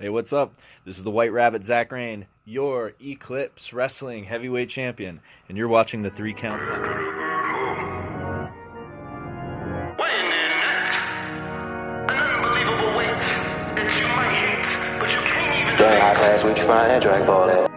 Hey, what's up? This is the White Rabbit Zach Rain, your Eclipse Wrestling Heavyweight Champion, and you're watching the Three Count Podcast. Weighing in at an unbelievable weight that you might hate, but you can't even During high class, we find that drag ball at.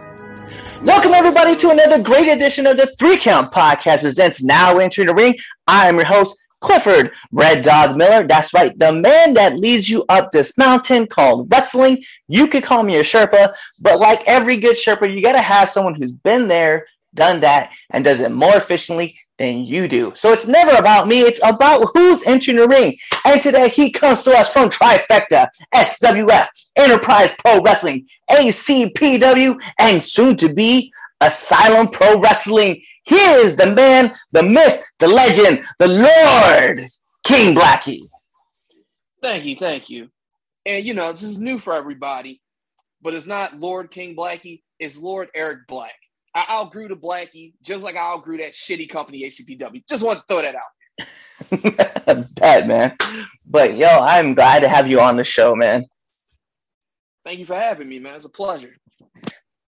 Welcome everybody to another great edition of the Three Count Podcast presents Now Entering the Ring. I am your host, Clifford Red Dog Miller. That's right, the man that leads you up this mountain called wrestling. You could call me a Sherpa, but like every good Sherpa, you gotta have someone who's been there, done that, and does it more efficiently than you do. So it's never about me, it's about who's entering the ring. And today he comes to us from Trifecta, SWF, Enterprise Pro Wrestling, ACPW, and soon to be Asylum Pro Wrestling. Here is the man, the myth, the legend, the Lord, King Blackie. Thank you, thank you. And you know, this is new for everybody, but it's not Lord King Blackie, it's Lord Eric Black. I outgrew the Blackie just like I outgrew that shitty company ACPW. Just want to throw that out. Bad man. But yo, I'm glad to have you on the show, man. Thank you for having me, man. It's a pleasure.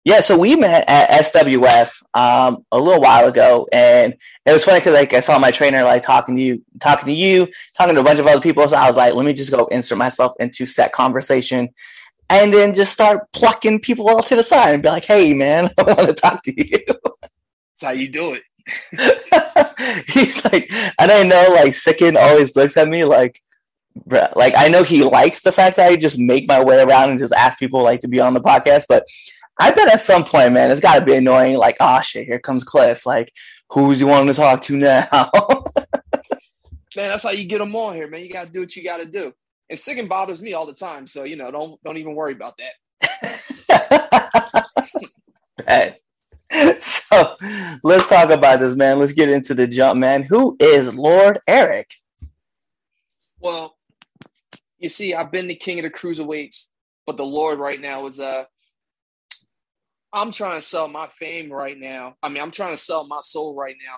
Yeah, so we met at SWF um, a little while ago, and it was funny because like I saw my trainer like talking to you, talking to you, talking to a bunch of other people. So I was like, let me just go insert myself into set conversation, and then just start plucking people all to the side and be like, hey man, I want to talk to you. That's how you do it. He's like, and I know like Sicken always looks at me like, like I know he likes the fact that I just make my way around and just ask people like to be on the podcast, but I bet at some point, man, it's got to be annoying. Like, oh shit, here comes Cliff. Like, who's you wanting to talk to now? Man, that's how you get them on here, man. You got to do what you got to do. And Sicken bothers me all the time, so you know, don't don't even worry about that. Right. So let's talk about this, man. Let's get into the jump, man. Who is Lord Eric? Well, you see, I've been the king of the cruiserweights, but the Lord right now is uh I'm trying to sell my fame right now. I mean, I'm trying to sell my soul right now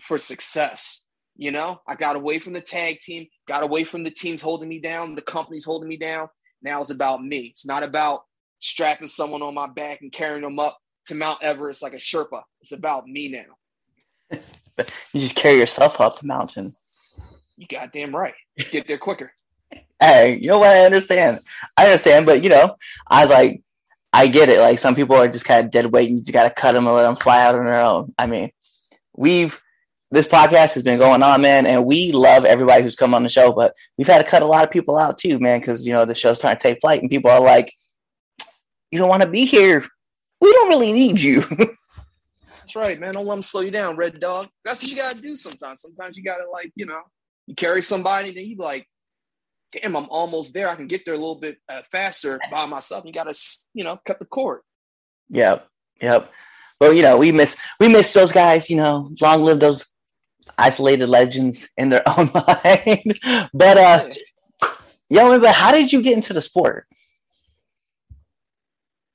for success. You know, I got away from the tag team, got away from the teams holding me down, the companies holding me down. Now it's about me. It's not about strapping someone on my back and carrying them up to Mount Everest like a Sherpa. It's about me now. You just carry yourself up the mountain. You goddamn right. Get there quicker. Hey, you know what? I understand. I understand, but you know, I was like, I get it. Like some people are just kind of dead weight. You just got to cut them and let them fly out on their own. I mean, we've this podcast has been going on, man, and we love everybody who's come on the show, but we've had to cut a lot of people out too, man, because you know the show's trying to take flight, and people are like, "You don't want to be here. We don't really need you." That's right, man. Don't let them slow you down, Red Dog. That's what you gotta do sometimes. Sometimes you gotta like, you know, you carry somebody, then you like, damn, I'm almost there. I can get there a little bit uh, faster by myself. You gotta, you know, cut the cord. Yep, yep. Well, you know, we miss we miss those guys. You know, long live those isolated legends in their own mind. but uh, yo, but how did you get into the sport?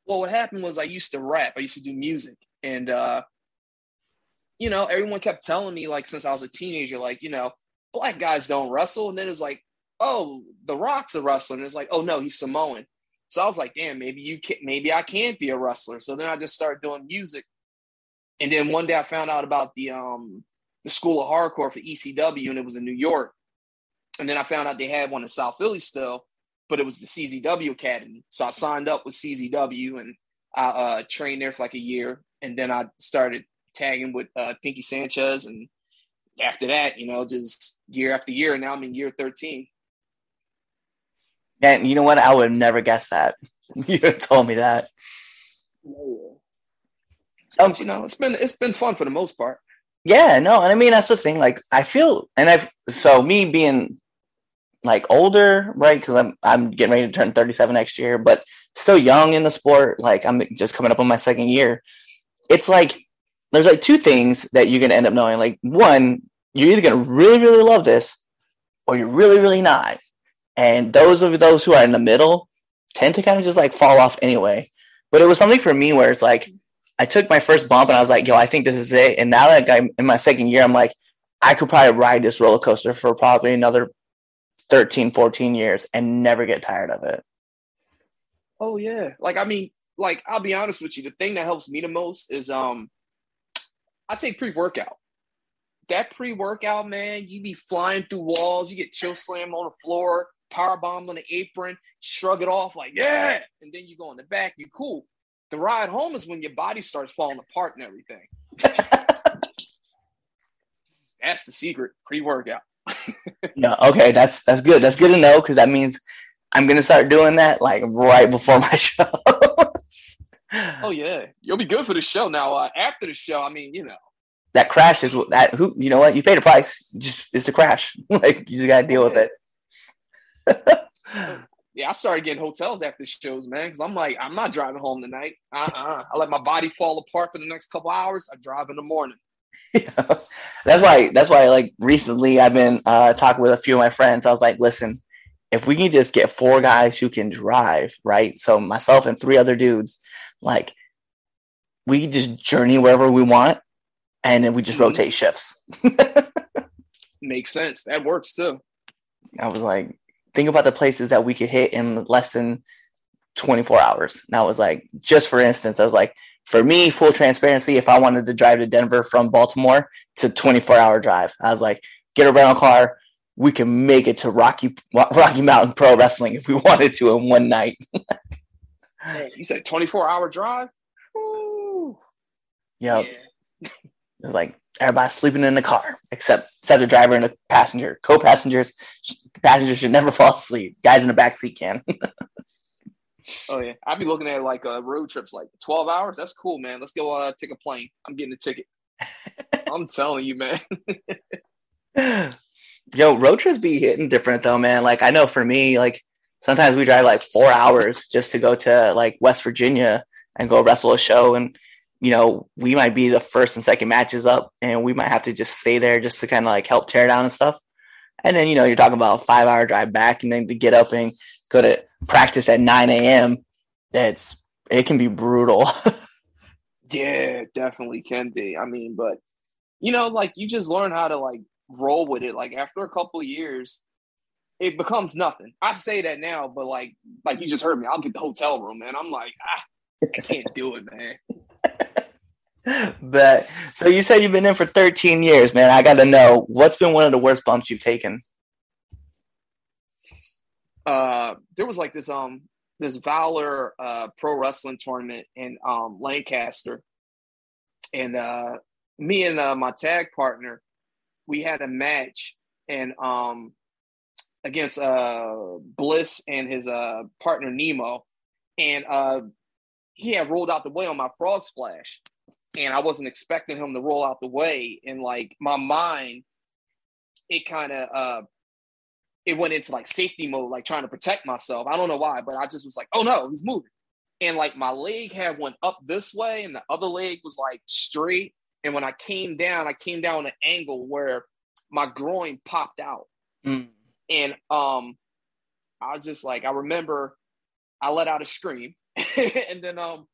Well, what happened was I used to rap. I used to do music, and uh, you know, everyone kept telling me like since I was a teenager, like you know, black guys don't wrestle, and then it was like, oh, The Rock's a wrestler, and it's like, oh no, he's Samoan. So I was like, damn, maybe you can, maybe I can't be a wrestler. So then I just started doing music, and then one day I found out about the um the School of Hardcore for ECW, and it was in New York. And then I found out they had one in South Philly still, but it was the CZW Academy. So I signed up with CZW and I uh, trained there for like a year. And then I started tagging with uh, Pinky Sanchez. And after that, you know, just year after year. And now I'm in year 13. And you know what? I would have never guessed that. You told me that. But, um, you know, it's been it's been fun for the most part. Yeah, no, and I mean that's the thing. Like I feel, and I've so me being like older, right? Because I'm I'm getting ready to turn 37 next year, but still young in the sport. Like I'm just coming up on my second year. It's like there's like two things that you're gonna end up knowing. Like one, you're either gonna really really love this, or you're really really not. And those of those who are in the middle tend to kind of just like fall off anyway. But it was something for me where it's like I took my first bump and I was like, yo, I think this is it. And now that I'm in my second year, I'm like, I could probably ride this roller coaster for probably another 13, 14 years and never get tired of it. Oh yeah. Like I mean, like I'll be honest with you, the thing that helps me the most is um I take pre-workout. That pre-workout, man, you be flying through walls, you get chill slammed on the floor, power bomb on the apron, shrug it off like, yeah, and then you go in the back, you cool. The ride home is when your body starts falling apart and everything. That's the secret pre-workout. Yeah, okay, that's that's good. That's good to know because that means I'm gonna start doing that like right before my show. Oh yeah, you'll be good for the show. Now uh, after the show, I mean, you know, that crash is what- that who you know what you paid a price. Just it's a crash. like you just gotta deal with it. yeah, I started getting hotels after shows, man, because I'm like, I'm not driving home tonight. Uh-uh. I let my body fall apart for the next couple hours. I drive in the morning. that's why that's why like recently I've been uh talking with a few of my friends. I was like, listen, if we can just get four guys who can drive, right? So myself and three other dudes, like we just journey wherever we want and then we just Mhm. rotate shifts. Makes sense. That works too. I was like, think about the places that we could hit in less than 24 hours. And I was like, just for instance, I was like, for me, full transparency, if I wanted to drive to Denver from Baltimore, it's a 24 hour drive. I was like, get a rental car. We can make it to Rocky Rocky Mountain Pro Wrestling if we wanted to in one night. Man, you said 24 hour drive? Woo. Yep. Yeah. It was like everybody's sleeping in the car except except the driver and the passenger. Co-passengers passengers should never fall asleep. Guys in the back seat can. Oh yeah. I'd be looking at like uh, road trips, like 12 hours. That's cool, man. Let's go uh, take a plane. I'm getting a ticket. I'm telling you, man. Yo, road trips be hitting different though, man. Like I know for me, like sometimes we drive like four hours just to go to like West Virginia and go wrestle a show, and you know we might be the first and second matches up, and we might have to just stay there just to kind of like help tear down and stuff. And then you know you're talking about a five hour drive back, and then to get up and go to practice at nine a.m. That's it can be brutal. Yeah, definitely can be. I mean, but you know, like you just learn how to like roll with it. Like after a couple years, it becomes nothing. I say that now, but like like you just heard me, I'll get the hotel room, man. I'm like, ah, I can't do it, man. but so you said you've been in for 13 years, man. I got to know what's been one of the worst bumps you've taken. Uh there was like this um this Valor uh pro wrestling tournament in um Lancaster. And uh me and uh, my tag partner, we had a match and um against uh Bliss and his uh partner Nemo. And uh he had rolled out the way on my frog splash. And I wasn't expecting him to roll out the way. And like my mind, it kind of uh it went into like safety mode, like trying to protect myself. I don't know why, but I just was like, oh no, he's moving. And like my leg had went up this way and the other leg was like straight. And when I came down, I came down an angle where my groin popped out. Mm. And um I was just like, I remember I let out a scream. and then um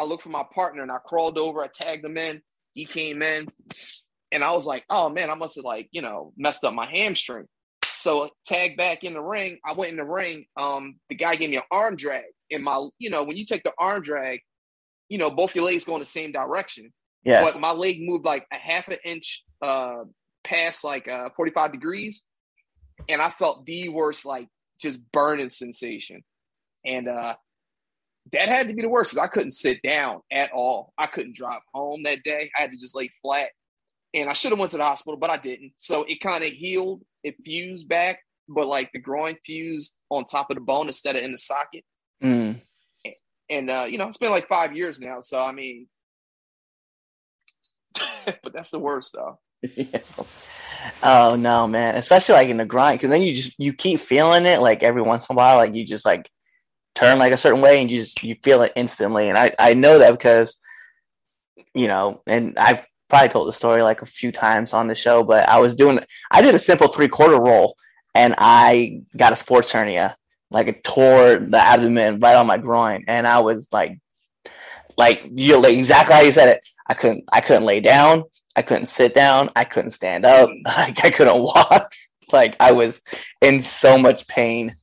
I looked for my partner and I crawled over, I tagged him in. He came in, and I was like, oh man, I must have like, you know, messed up my hamstring. So tag back in the ring. I went in the ring. Um, the guy gave me an arm drag. And my, you know, when you take the arm drag, you know, both your legs go in the same direction. Yeah. But my leg moved like a half an inch uh past like uh 45 degrees. And I felt the worst, like just burning sensation. And uh that had to be the worst because I couldn't sit down at all. I couldn't drive home that day. I had to just lay flat. And I should have went to the hospital, but I didn't. So it kind of healed. It fused back, but like the groin fused on top of the bone instead of in the socket. Mm. And uh, you know, it's been like five years now. So I mean, but that's the worst though. Yeah. Oh no, man! Especially like in the grind, because then you just you keep feeling it. Like every once in a while, like you just like turn like a certain way, and you just you feel it instantly. And I I know that because you know, and I've probably told the story like a few times on the show, but I was doing I did a simple three quarter roll, and I got a sports hernia, like it tore the abdomen right on my groin, and I was like, like you like exactly how you said it. I couldn't I couldn't lay down. I couldn't sit down. I couldn't stand up. Like I couldn't walk. Like I was in so much pain.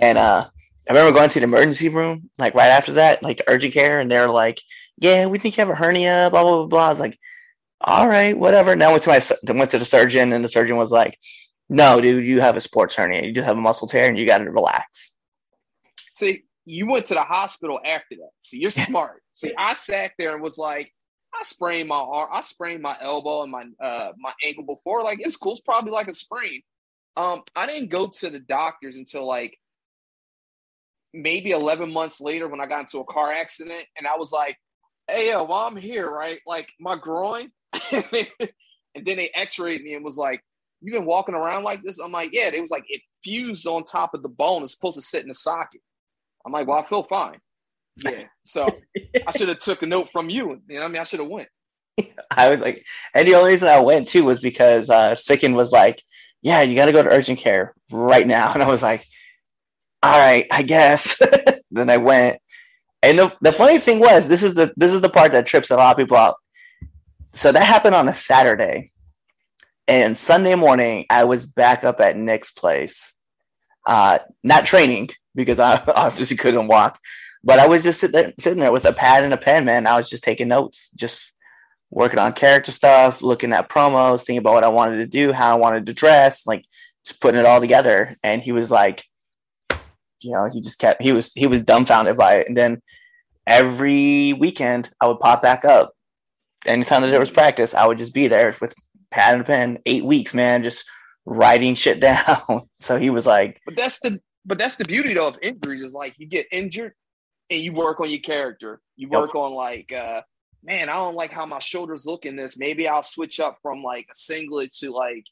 And uh I remember going to the emergency room, like right after that, like the urgent care, and they're like, "Yeah, we think you have a hernia." Blah blah blah. blah. I was like, "All right, whatever." Now I went to my went to the surgeon, and the surgeon was like, "No, dude, you have a sports hernia. You just have a muscle tear, and you got to relax." See, you went to the hospital after that. See, you're smart. See, I sat there and was like, I sprained my arm, I sprained my elbow and my uh my ankle before. Like it's cool. It's probably like a sprain. Um, I didn't go to the doctors until like maybe 11 months later when I got into a car accident, and I was like, "Hey, yo, while I'm here, right? Like my groin." and then they X-rayed me and was like, "You've been walking around like this?" I'm like, "Yeah." It was like it fused on top of the bone. It's supposed to sit in the socket. I'm like, "Well, I feel fine." Yeah. So I should have took a note from you. You know, what I mean, I should have went. I was like, and the only reason I went too was because uh, Sicken was like, "Yeah, you got to go to urgent care right now," and I was like, "All right, I guess." then I went, and the, the funny thing was, this is the this is the part that trips a lot of people out. So that happened on a Saturday, and Sunday morning I was back up at Nick's place, uh, not training because I obviously couldn't walk, but I was just sit there, sitting there with a pad and a pen, man. I was just taking notes, just working on character stuff, looking at promos, thinking about what I wanted to do, how I wanted to dress, like just putting it all together. And he was like, you know, he just kept he was he was dumbfounded by it. And then every weekend I would pop back up. Anytime that there was practice, I would just be there with pad and pen, eight weeks, man, just writing shit down. so he was like, But that's the but that's the beauty though of injuries is like you get injured and you work on your character. You Yep. work on like uh man, I don't like how my shoulders look in this. Maybe I'll switch up from like a singlet to like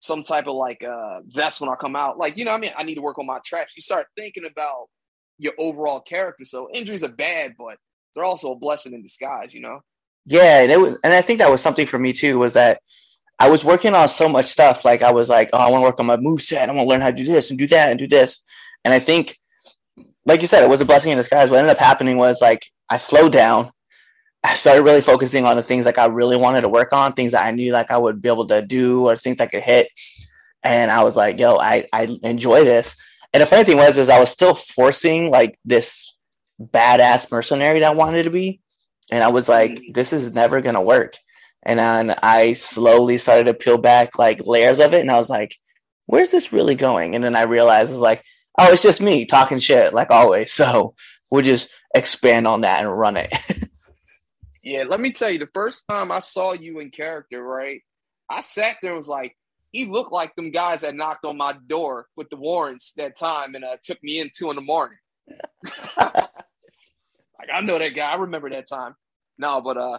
some type of like uh vest when I come out. Like, you know I mean? I need to work on my traps. You start thinking about your overall character. So injuries are bad, but they're also a blessing in disguise, you know? Yeah, and it was, and I think that was something for me too. Was that I was working on so much stuff. Like I was like, oh, I want to work on my move set. I want to learn how to do this and do that and do this. And I think, like you said, it was a blessing in disguise. What ended up happening was like I slowed down. I started really focusing on the things like I really wanted to work on, things that I knew like I would be able to do or things I could hit. And I was like, yo, I, I enjoy this. And the funny thing was, is I was still forcing like this badass mercenary that I wanted to be. And I was like, mm. this is never going to work. And then I slowly started to peel back like layers of it. And I was like, where's this really going? And then I realized it's like, oh, it's just me talking shit like always. So we'll just expand on that and run it. Yeah, let me tell you, the first time I saw you in character, right? I sat there and was like, he looked like them guys that knocked on my door with the warrants that time and uh, took me in two in the morning. like I know that guy. I remember that time. No, but uh,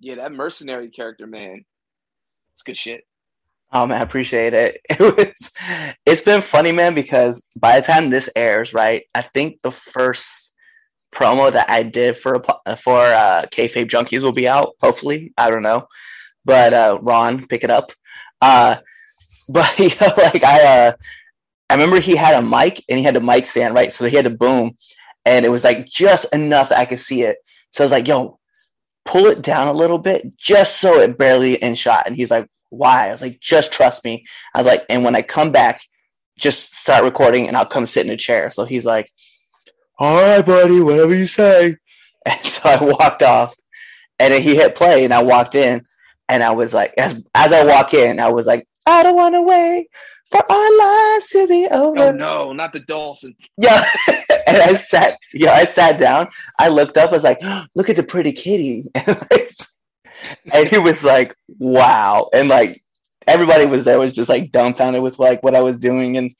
yeah, that mercenary character, man, it's good shit. Oh man, I appreciate it. It was it's been funny, man, because by the time this airs, right, I think the first promo that I did for a for uh Kayfabe Junkies will be out, hopefully. I don't know. But uh Ron, pick it up. Uh but you know, like I uh I remember he had a mic and he had the mic stand, right? So he had the boom and it was like just enough that I could see it. So I was like, yo, pull it down a little bit just so it barely in shot. And he's like, why? I was like, just trust me. I was like, and when I come back, just start recording and I'll come sit in a chair. So he's like, all right, buddy, whatever you say. And so I walked off and he hit play and I walked in and I was like, as, as I walk in, I was like, I don't want to wait for our lives to be oh, over. Oh no, not the Dawson. Yeah. and I sat, yeah, I sat down. I looked up. I was like, look at the pretty kitty. And he was like, wow. And like everybody was there was just like dumbfounded with like what I was doing. And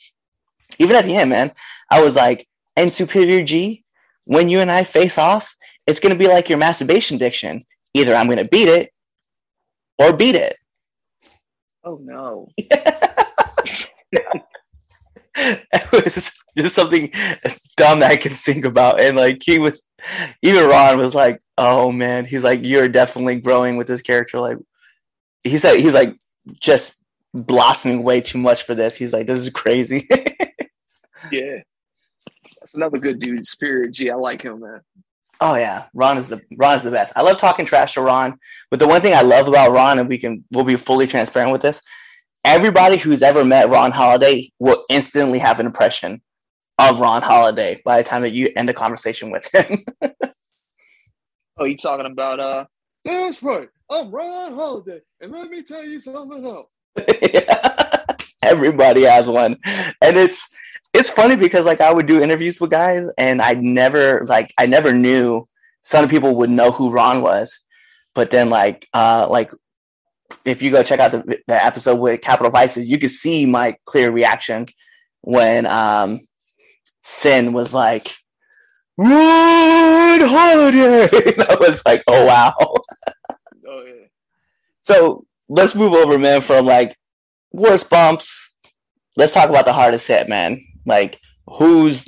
even at the end, man, I was like, and Superior G, when you and I face off, it's going to be like your masturbation addiction. Either I'm going to beat it or beat it. Oh no. it was just something dumb that I could think about. And like he was, even Ron was like, "Oh man," he's like, "You're definitely growing with this character." Like he said, he's like just blossoming way too much for this. He's like, "This is crazy." Yeah. That's another good dude, Superior G. I like him, man. oh yeah, Ron is the Ron is the best. I love talking trash to Ron, but the one thing I love about Ron, and we can we'll be fully transparent with this. Everybody who's ever met Ron Holiday will instantly have an impression of Ron Holiday by the time that you end a conversation with him. Oh, you talking about uh? That's right. I'm Ron Holiday, and let me tell you something else. Everybody has one, and it's it's funny because like I would do interviews with guys, and I never like I never knew some people would know who Ron was, but then like uh like if you go check out the, the episode with Capital Vices, you can see my clear reaction when um Sin was like Ron Holiday. and I was like, oh wow. Oh yeah. So let's move over, man, from like worst bumps. Let's talk about the hardest hit, man. Like who's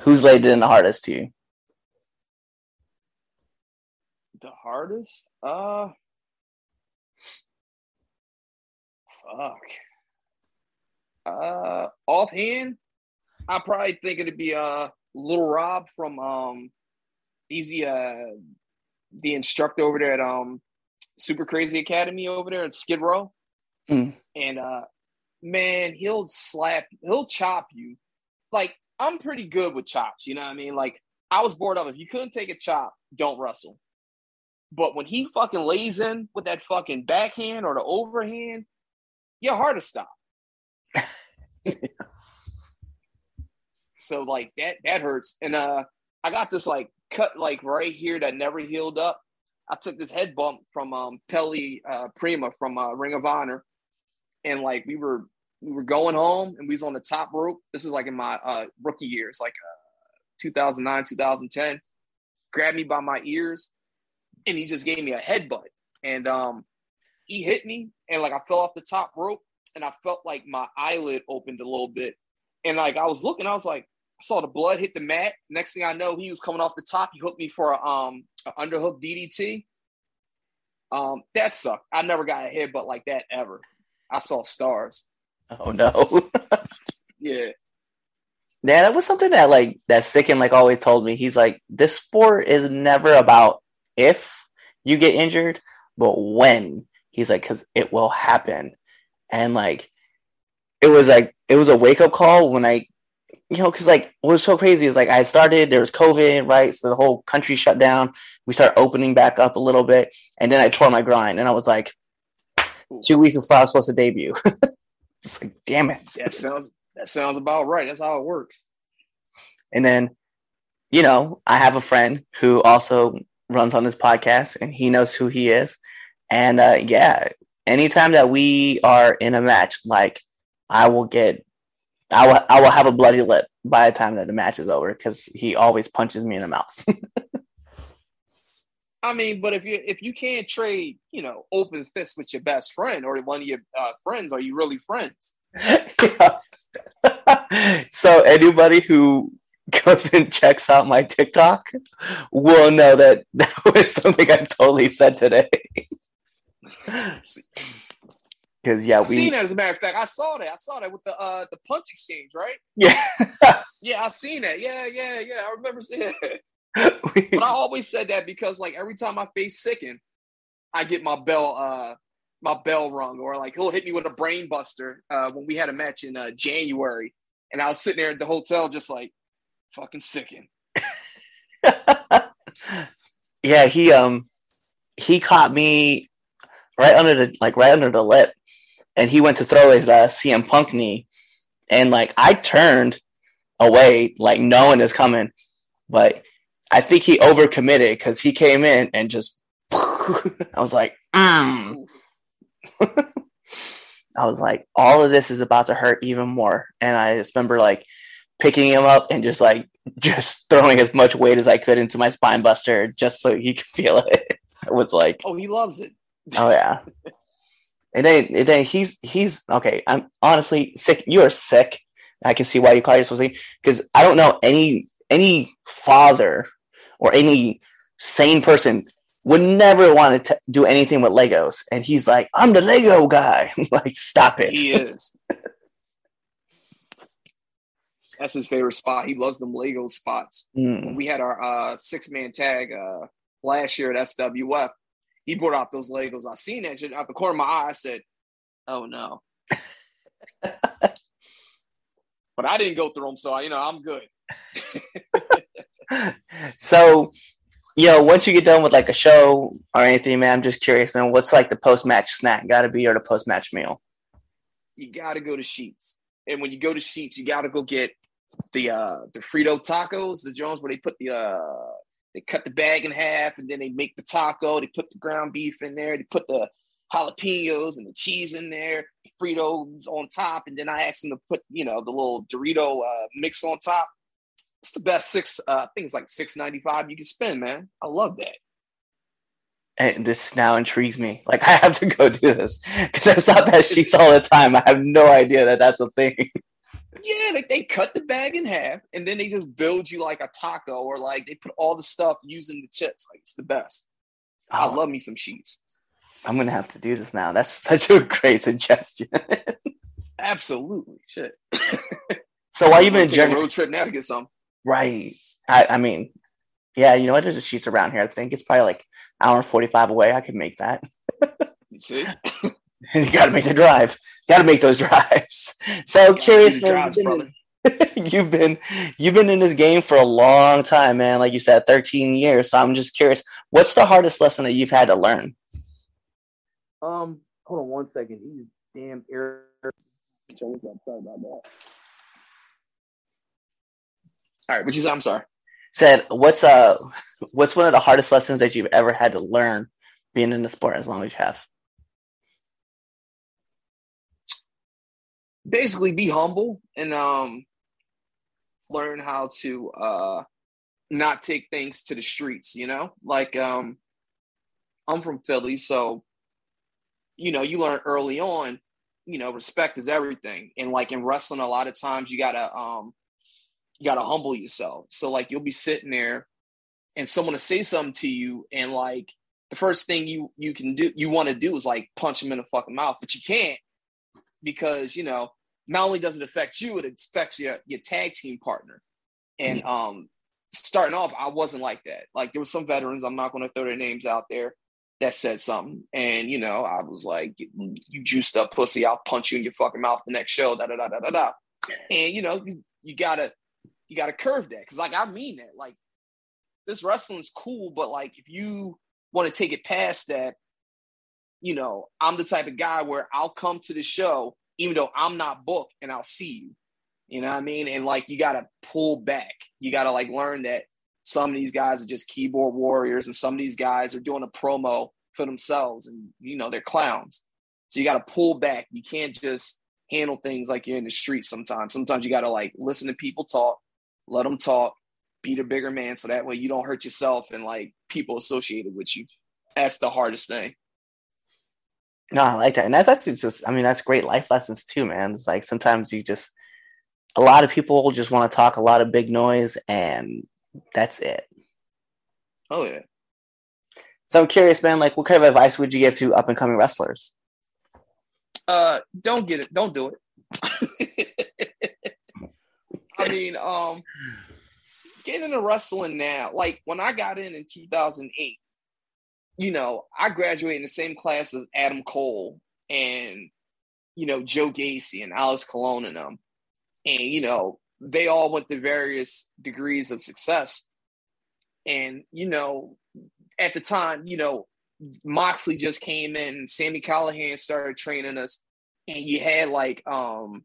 who's laid it in the hardest to you? The hardest? Uh fuck. Uh offhand, I probably think it'd be uh Little Rob from um Easy uh the instructor over there at um Super Crazy Academy over there at Skid Row. Mm. And uh man, he'll slap he'll chop you. Like I'm pretty good with chops, you know what I mean? Like I was bored of if you couldn't take a chop, don't wrestle. But when he fucking lays in with that fucking backhand or the overhand, you're hard to stop. so like that that hurts. And uh I got this like cut like right here that never healed up. I took this head bump from um Pelle uh Primeau from uh Ring of Honor. And like we were we were going home and we was on the top rope. This is like in my uh rookie years, like uh 2009, 2010. Grabbed me by my ears and he just gave me a headbutt. And um he hit me and like I fell off the top rope and I felt like my eyelid opened a little bit. And like I was looking, I was like, I saw the blood hit the mat. Next thing I know, he was coming off the top. He hooked me for a um an underhook DDT. Um, that sucked. I never got a headbutt like that ever. I saw stars. Oh no. Yeah. Yeah, that was something that like that Sicken like always told me. He's like, this sport is never about if you get injured, but when. He's like, because it will happen. And like it was like it was a wake up call when I you know, because like what was so crazy is like I started, there was COVID, right? So the whole country shut down. We started opening back up a little bit, and then I tore my grind, and I was like, two weeks before I was supposed to debut. It's like, damn it. That sounds that sounds about right. That's how it works. And then, you know, I have a friend who also runs on this podcast and he knows who he is. And uh, yeah, anytime that we are in a match, like I will get, I will, I will have a bloody lip by the time that the match is over because he always punches me in the mouth. I mean, but if you if you can't trade, you know, open fists with your best friend or one of your uh, friends, are you really friends? so anybody who goes and checks out my TikTok will know that that was something I totally said today. Because yeah, we seen that as a matter of fact. I saw that. I saw that with the uh the punch exchange, right? yeah Yeah, I seen that. Yeah, yeah, yeah. I remember seeing it. But I always said that because like every time I face sicken, I get my bell uh my bell rung or like he'll hit me with a brain buster uh when we had a match in uh January. And I was sitting there at the hotel just like fucking sicken. yeah he um he caught me right under the like right under the lip. And he went to throw his uh CM Punk knee. And like I turned away like no one is coming. But I think he overcommitted because he came in and just I was like mm. I was like all of this is about to hurt even more and I just remember like picking him up and just like just throwing as much weight as I could into my spine buster just so he could feel it. I was like, Oh, he loves it. oh yeah. And then, and then he's he's okay. I'm honestly sick. You are sick. I can see why you call yourself sick because I don't know any any father or any sane person would never want to t- do anything with Legos. And he's like, I'm the Lego guy. like, stop it. He is. That's his favorite spot. He loves them Lego spots. Mm. We had our uh, six man tag uh, last year at SWF, he brought out those Legos. I seen that shit out the corner of my eye. I said, "Oh no!" but I didn't go through them, so you know I'm good. so, you know, once you get done with like a show or anything, man, I'm just curious, man, what's like the post match snack got to be or the post match meal? You got to go to Sheetz, and when you go to Sheetz, you got to go get the uh the Frito tacos, the Jones where they put the uh they cut the bag in half and then they make the taco. They put the ground beef in there. They put the jalapenos and the cheese in there, the Fritos on top, and then I asked them to put you know the little Dorito uh, mix on top. It's the best six. Uh, I think it's like six ninety five you can spend, man. I love that. And this now intrigues me. Like I have to go do this because I stop at Sheetz all the time. I have no idea that that's a thing. Yeah, like they cut the bag in half and then they just build you like a taco or like they put all the stuff using the chips. Like it's the best. I Oh, love me some Sheetz. I'm gonna have to do this now. That's such a great suggestion. Absolutely. Shit. so while you've been a road trip now to get some. Right? I, I mean, yeah, you know what? There's a Sheetz around here. I think it's probably like hour and forty five away. I could make that. You see? you got to make the drive. Got to make those drives. So Gotta curious, do the man, drives, you've brother. been- you've been you've been in this game for a long time, man. Like you said, 13 years. So I'm just curious, what's the hardest lesson that you've had to learn? Um, hold on one second. He's damn air. Sorry about that. All right, which is? I'm sorry. Said, what's uh, what's one of the hardest lessons that you've ever had to learn being in the sport as long as you have? Basically, be humble and um, learn how to uh, not take things to the streets. You know, like um, I'm from Philly, so you know, you learn early on. You know, respect is everything, and like in wrestling, a lot of times you gotta um, you gotta humble yourself. So like you'll be sitting there, and someone will say something to you, and like the first thing you you can do you want to do is like punch them in the fucking mouth, but you can't because you know not only does it affect you, it affects your your tag team partner. And um, starting off, I wasn't like that. Like there were some veterans, I'm not going to throw their names out there, that said something, and you know I was like, "You juiced up pussy, I'll punch you in your fucking mouth the next show." Da da da da da da. And you know you you gotta you gotta curve that because like I mean that like this wrestling's cool, but like if you want to take it past that, you know, I'm the type of guy where I'll come to the show even though I'm not booked and I'll see you. You know what I mean? And like you gotta pull back. You gotta like learn that some of these guys are just keyboard warriors and some of these guys are doing a promo for themselves and you know they're clowns. So you gotta pull back. You can't just handle things like you're in the street sometimes. Sometimes you gotta like listen to people talk, let them talk, be the bigger man so that way you don't hurt yourself and like people associated with you. That's the hardest thing. No, I like that. And that's actually just, I mean, that's great life lessons too, man. It's like sometimes you just, a lot of people just want to talk a lot of big noise and that's it. Oh yeah. So I'm curious, man, like what kind of advice would you give to up and coming wrestlers? Uh, don't get it. Don't do it. I mean, um, getting into wrestling now, like when I got in in 2008, you know, I graduated in the same class as Adam Cole and, you know, Joe Gacy and Alex Colon and them. And, you know, they all went to various degrees of success. And, you know, at the time, you know, Moxley just came in, Sami Callihan started training us, and you had like um,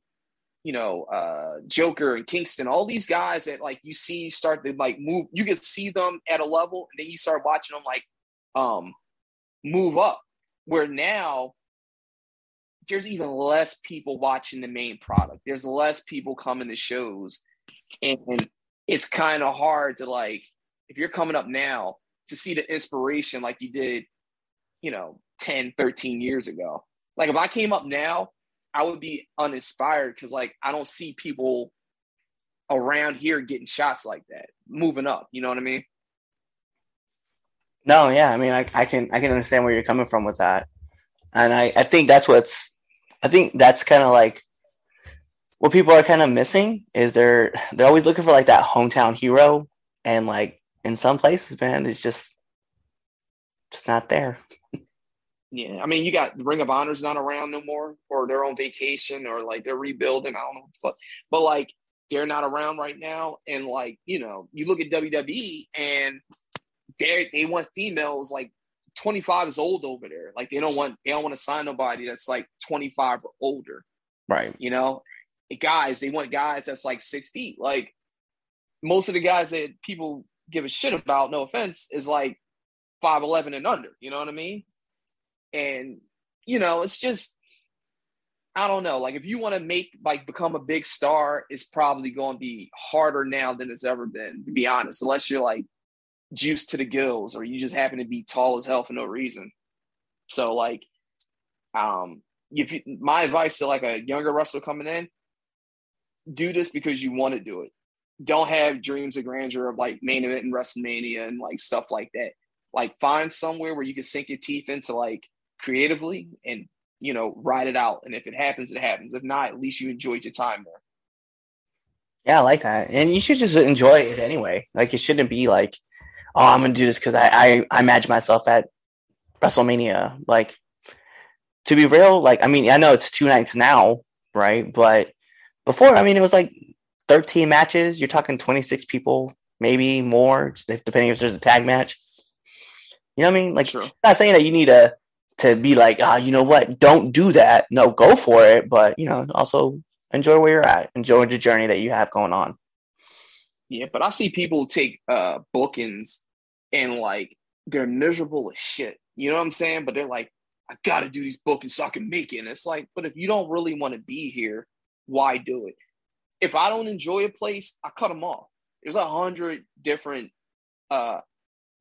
you know, uh Joker and Kingston, all these guys that like you see start to like move, you can see them at a level, and then you start watching them like um move up. Where now there's even less people watching the main product. There's less people coming to shows. And it's kind of hard to like, if you're coming up now to see the inspiration like you did, you know, 10, 13 years ago. Like if I came up now, I would be uninspired because like I don't see people around here getting shots like that, moving up. You know what I mean? No, yeah, I mean, I, I can I can understand where you're coming from with that, and I I think that's what's I think that's kind of like what people are kind of missing is they're they're always looking for like that hometown hero, and like in some places, man, it's just it's not there. Yeah, I mean, you got Ring of Honor's not around no more, or they're on vacation, or like they're rebuilding. I don't know what the fuck, but like they're not around right now. And like, you know, you look at WWE and they they want females like 25 is old over there. Like they don't want they don't want to sign nobody that's like 25 or older. Right. You know, guys they want guys that's like six feet. Like most of the guys that people give a shit about, no offense, is like five eleven and under. You know what I mean? And you know, it's just I don't know. Like if you want to make like become a big star, it's probably going to be harder now than it's ever been. To be honest, unless you're like juiced to the gills or you just happen to be tall as hell for no reason. So like, um, if you, my advice to like a younger wrestler coming in, do this because you want to do it. Don't have dreams of grandeur of like main event and WrestleMania and like stuff like that. Like find somewhere where you can sink your teeth into like creatively and you know ride it out. And if it happens, it happens. If not, at least you enjoyed your time there. Yeah, I like that. And you should just enjoy it anyway. Like it shouldn't be like, oh, I'm gonna do this because I, I I imagine myself at WrestleMania. Like to be real, like I mean, I know it's two nights now, right? But before, I mean, it was like 13 matches. You're talking 26 people, maybe more, if, depending if there's a tag match. You know what I mean? Like, True. not saying that you need to to be like, ah, you know what? Don't do that. No, go for it. But you know, also enjoy where you're at. Enjoy the journey that you have going on. Yeah, but I see people take uh bookings and like they're miserable as shit. You know what I'm saying? But they're like, I gotta do these bookings so I can make it. And it's like, but if you don't really want to be here, why do it? If I don't enjoy a place, I cut them off. There's a hundred different uh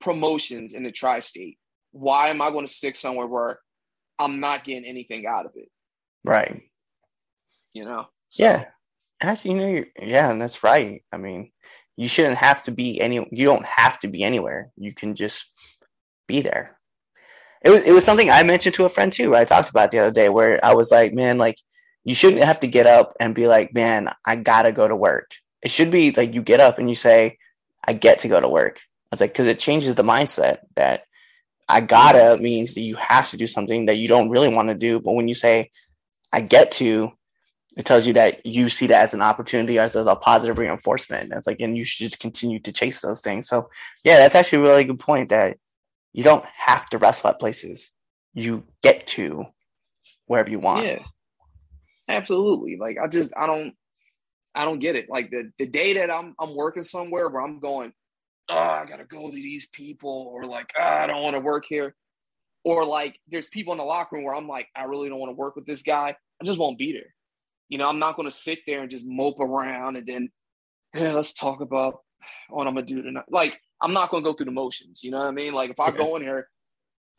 promotions in the tri-state. Why am I going to stick somewhere where I'm not getting anything out of it? Right. You know? So- Yeah. Actually, you know, you're, yeah, and that's right. I mean, you shouldn't have to be any. You don't have to be anywhere. You can just be there. It was it was something I mentioned to a friend too. I talked about the other day where I was like, man, like you shouldn't have to get up and be like, man, I gotta go to work. It should be like you get up and you say, I get to go to work. I was like, because it changes the mindset that I gotta means that you have to do something that you don't really want to do. But when you say, I get to, it tells you that you see that as an opportunity or as a positive reinforcement. And it's like, and you should just continue to chase those things. So, yeah, that's actually a really good point that you don't have to wrestle at places. You get to wherever you want. Yeah, absolutely. Like I just I don't I don't get it. Like the the day that I'm I'm working somewhere where I'm going, oh, I gotta go to these people, or like oh, I don't want to work here, or like there's people in the locker room where I'm like I really don't want to work with this guy. I just won't be there. You know, I'm not going to sit there and just mope around and then yeah, let's talk about what I'm gonna do tonight. Like I'm not going to go through the motions. You know what I mean? Like if I go in here,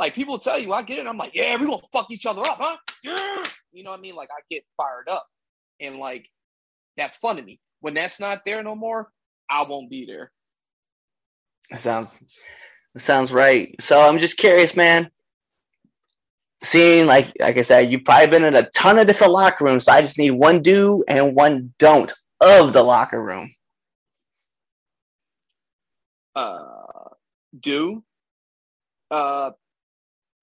like people tell you, I get it. I'm like, yeah, we're gonna fuck each other up, huh? Yeah. You know what I mean? Like I get fired up, and like that's fun to me. When that's not there no more, I won't be there. Sounds sounds right. So I'm just curious, man. Seeing like like I said, you've probably been in a ton of different locker rooms. So I just need one do and one don't of the locker room. Uh, do uh,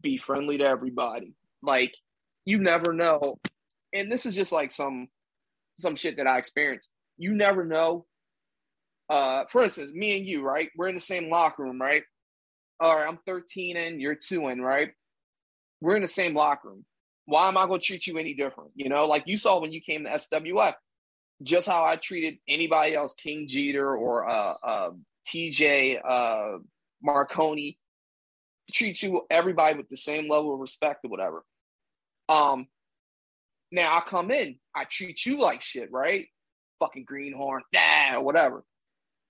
be friendly to everybody. Like you never know, and this is just like some some shit that I experienced. You never know. Uh, for instance, me and you, right? We're in the same locker room, right? All right, I'm 13 and you're two in, right? We're in the same locker room. Why am I going to treat you any different? You know, like you saw when you came to SWF, just how I treated anybody else, King Jeter or uh, uh, TJ uh, Marconi, treat you everybody with the same level of respect or whatever. Um, now I come in, I treat you like shit, right? Fucking greenhorn, nah, whatever.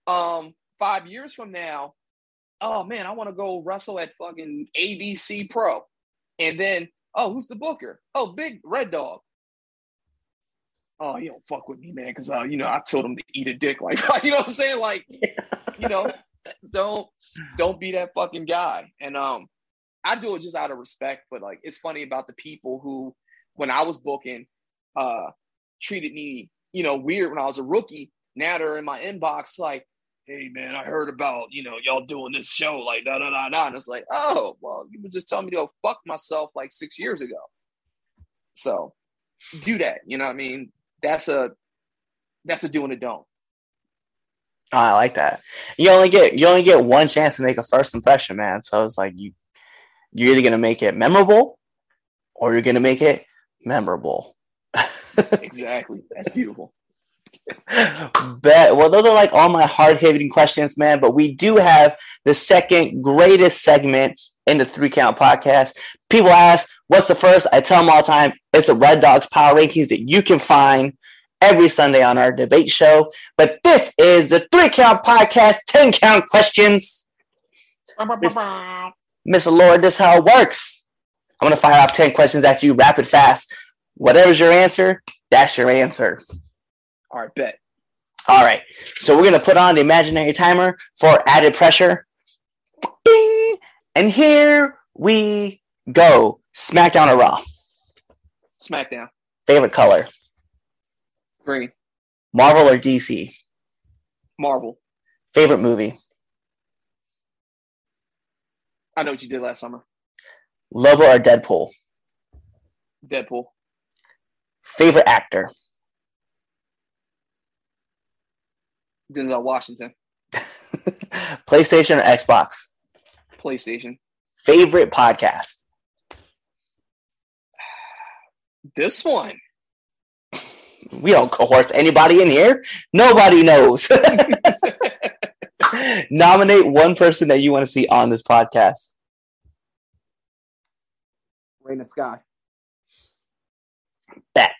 Um, five years from now, oh man, I want to go wrestle at fucking ABC Pro, and then oh, who's the booker? Oh, big red dog. Oh, you don't fuck with me, man, because uh, you know I told him to eat a dick, like you know what I'm saying, like you know, don't don't be that fucking guy. And um, I do it just out of respect, but like it's funny about the people who, when I was booking, uh, treated me, you know, weird when I was a rookie. Now they're in my inbox like, hey man, I heard about, you know, y'all doing this show, like da da da da. And it's like, oh, well, you were just telling me to go fuck myself like six years ago. So do that, you know what I mean? That's a that's a do and a don't. Oh, I like that. You only get you only get one chance to make a first impression, man. So it's like you you're either gonna make it memorable or you're gonna make it memorable. Exactly. That's beautiful. Bet. Well, those are like all my hard hitting questions, man. But we do have the second greatest segment in the three count podcast. People ask, what's the first? I tell them all the time, it's the Red Dogs Power Rankings that you can find every Sunday on our debate show. But this is the three count podcast, 10 count questions. Mr. Lord, this is how it works. I'm going to fire off 10 questions at you rapid fast. Whatever's your answer, that's your answer. All right, bet. All right. So we're going to put on the imaginary timer for added pressure. Bing! And here we go. SmackDown or Raw? SmackDown. Favorite color? Green. Marvel or DC? Marvel. Favorite movie? I know what you did last summer. Lobo or Deadpool? Deadpool. Favorite actor? Denzel Washington. PlayStation or Xbox? PlayStation. Favorite podcast? This one. We don't coerce anybody in here. Nobody knows. Nominate one person that you want to see on this podcast. Rain of Sky. Bet.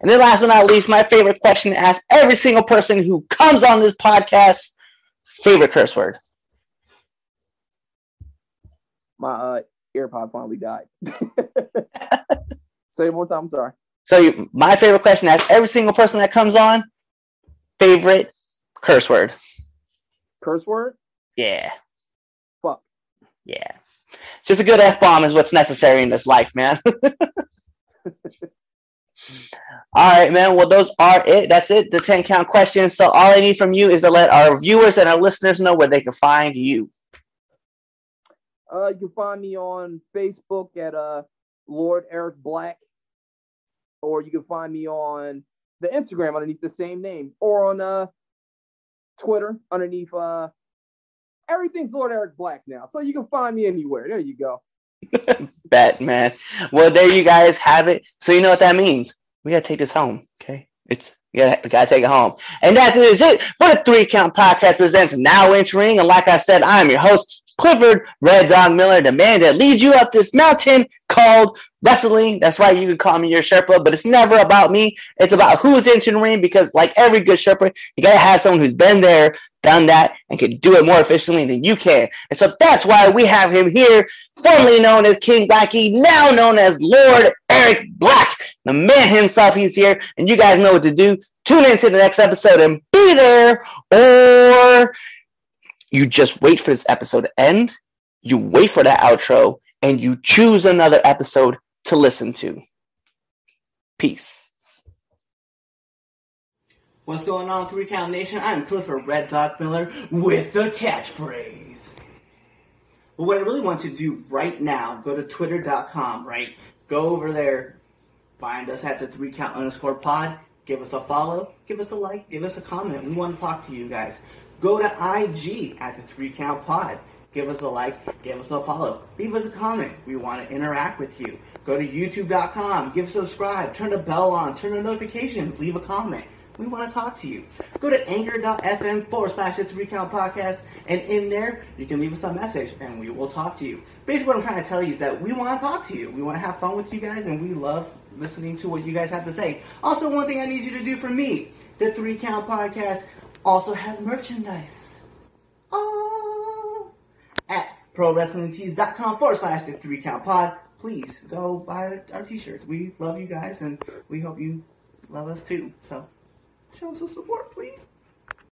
And then last but not least, my favorite question to ask every single person who comes on this podcast favorite curse word. My uh, AirPod finally died. Say it one more time. I'm sorry. So you, my favorite question to ask every single person that comes on favorite curse word. Curse word? Yeah. Fuck. Yeah. Just a good F bomb is what's necessary in this life, man. all right, man. Well, those are it. That's it. The 10 count questions. So all I need from you is to let our viewers and our listeners know where they can find you. Uh, you can find me on Facebook at uh Lord Eric Black, or you can find me on the Instagram underneath the same name, or on uh Twitter underneath uh everything's Lord Eric Black now. So you can find me anywhere. There you go. Bet, man. Well, there you guys have it. So you know what that means. We gotta take this home, okay? It's you gotta, gotta take it home. And that is it for the Three Count Podcast presents Now Entering. And like I said, I'm your host, Clifford Red Dog Miller, the man that leads you up this mountain called wrestling. That's right, you can call me your Sherpa, but it's never about me. It's about who's entering the ring because, like every good Sherpa, you gotta have someone who's been there, done that, and can do it more efficiently than you can. And so that's why we have him here, formerly known as King Blackie, now known as Lord Eric Black. The man himself, he's here, and you guys know what to do. Tune into the next episode and be there, or you just wait for this episode to end, you wait for that outro, and you choose another episode to listen to. Peace. What's going on, Three Count Nation? I'm Clifford Red Dog Miller with the catchphrase. But what I really want to do right now, go to twitter.com, right? Go over there, find us at the three count underscore pod, give us a follow, give us a like, give us a comment. We want to talk to you guys. Go to IG at the three count pod. Give us a like, give us a follow, leave us a comment. We want to interact with you. Go to youtube.com, give subscribe, turn the bell on, turn the notifications, leave a comment. We want to talk to you. Go to anchor.fm forward slash the three count podcast, and in there, you can leave us a message and we will talk to you. Basically, what I'm trying to tell you is that we want to talk to you. We want to have fun with you guys, and we love listening to what you guys have to say. Also, one thing I need you to do for me the three count podcast also has merchandise. Oh. At prowrestlingtees.com forward slash the three count pod. Please go buy our t shirts. We love you guys, and we hope you love us too. So, show us some support, please.